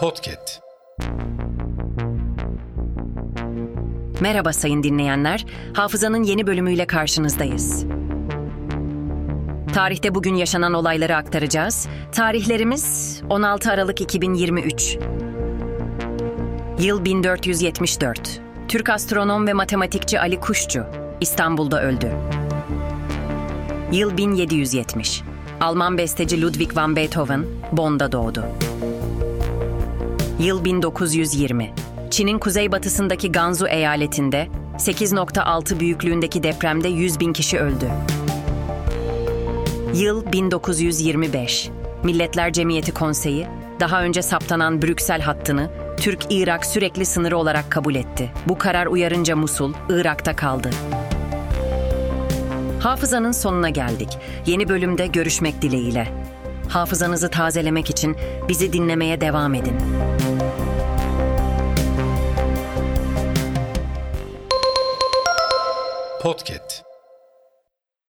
Podcast. Merhaba sayın dinleyenler. Hafızanın yeni bölümüyle karşınızdayız. Tarihte bugün yaşanan olayları aktaracağız. Tarihlerimiz 16 Aralık 2023. Yıl 1474. Türk astronom ve matematikçi Ali Kuşçu İstanbul'da öldü. Yıl 1770. Alman besteci Ludwig van Beethoven Bonn'da doğdu. Yıl 1920. Çin'in kuzeybatısındaki Gansu eyaletinde 8.6 büyüklüğündeki depremde 100 bin kişi öldü. Yıl 1925. Milletler Cemiyeti Konseyi, daha önce saptanan Brüksel hattını Türk-İrak sürekli sınırı olarak kabul etti. Bu karar uyarınca Musul, Irak'ta kaldı. Hafızanın sonuna geldik. Yeni bölümde görüşmek dileğiyle. Hafızanızı tazelemek için bizi dinlemeye devam edin. Podcast.